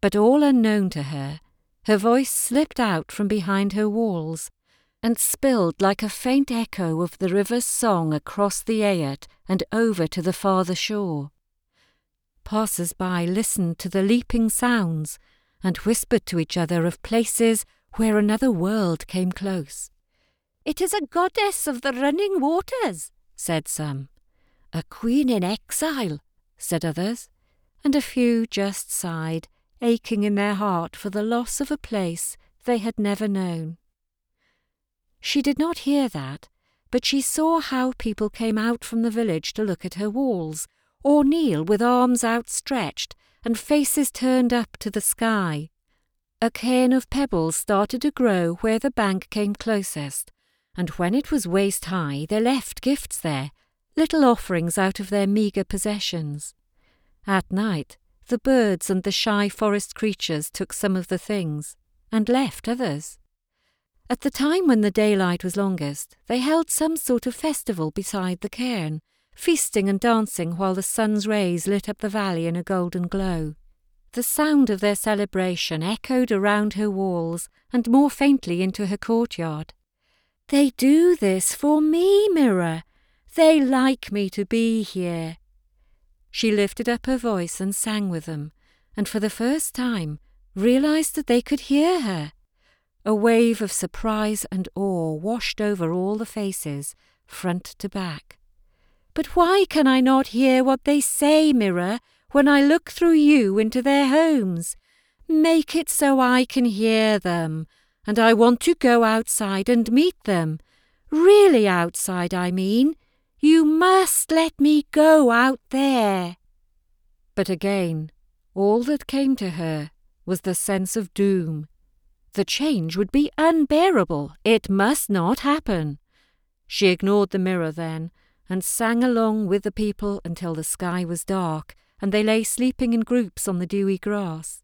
But all unknown to her, her voice slipped out from behind her walls and spilled like a faint echo of the river's song across the eyot and over to the farther shore. Passers by listened to the leaping sounds and whispered to each other of places where another world came close. It is a goddess of the running waters, said some. A queen in exile, said others, and a few just sighed, aching in their heart for the loss of a place they had never known. She did not hear that, but she saw how people came out from the village to look at her walls, or kneel with arms outstretched and faces turned up to the sky. A cairn of pebbles started to grow where the bank came closest, and when it was waist high, they left gifts there, little offerings out of their meagre possessions. At night, the birds and the shy forest creatures took some of the things, and left others. At the time when the daylight was longest, they held some sort of festival beside the cairn, feasting and dancing while the sun's rays lit up the valley in a golden glow. The sound of their celebration echoed around her walls and more faintly into her courtyard. They do this for me, Mirror. They like me to be here. She lifted up her voice and sang with them, and for the first time realized that they could hear her. A wave of surprise and awe washed over all the faces, front to back. But why can I not hear what they say, Mirror, when I look through you into their homes? Make it so I can hear them, and I want to go outside and meet them. Really outside, I mean. You must let me go out there. But again, all that came to her was the sense of doom the change would be unbearable. It must not happen. She ignored the mirror then, and sang along with the people until the sky was dark, and they lay sleeping in groups on the dewy grass.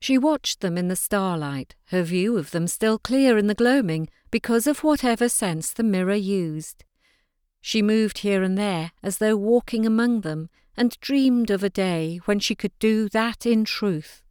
She watched them in the starlight, her view of them still clear in the gloaming because of whatever sense the mirror used. She moved here and there as though walking among them, and dreamed of a day when she could do that in truth.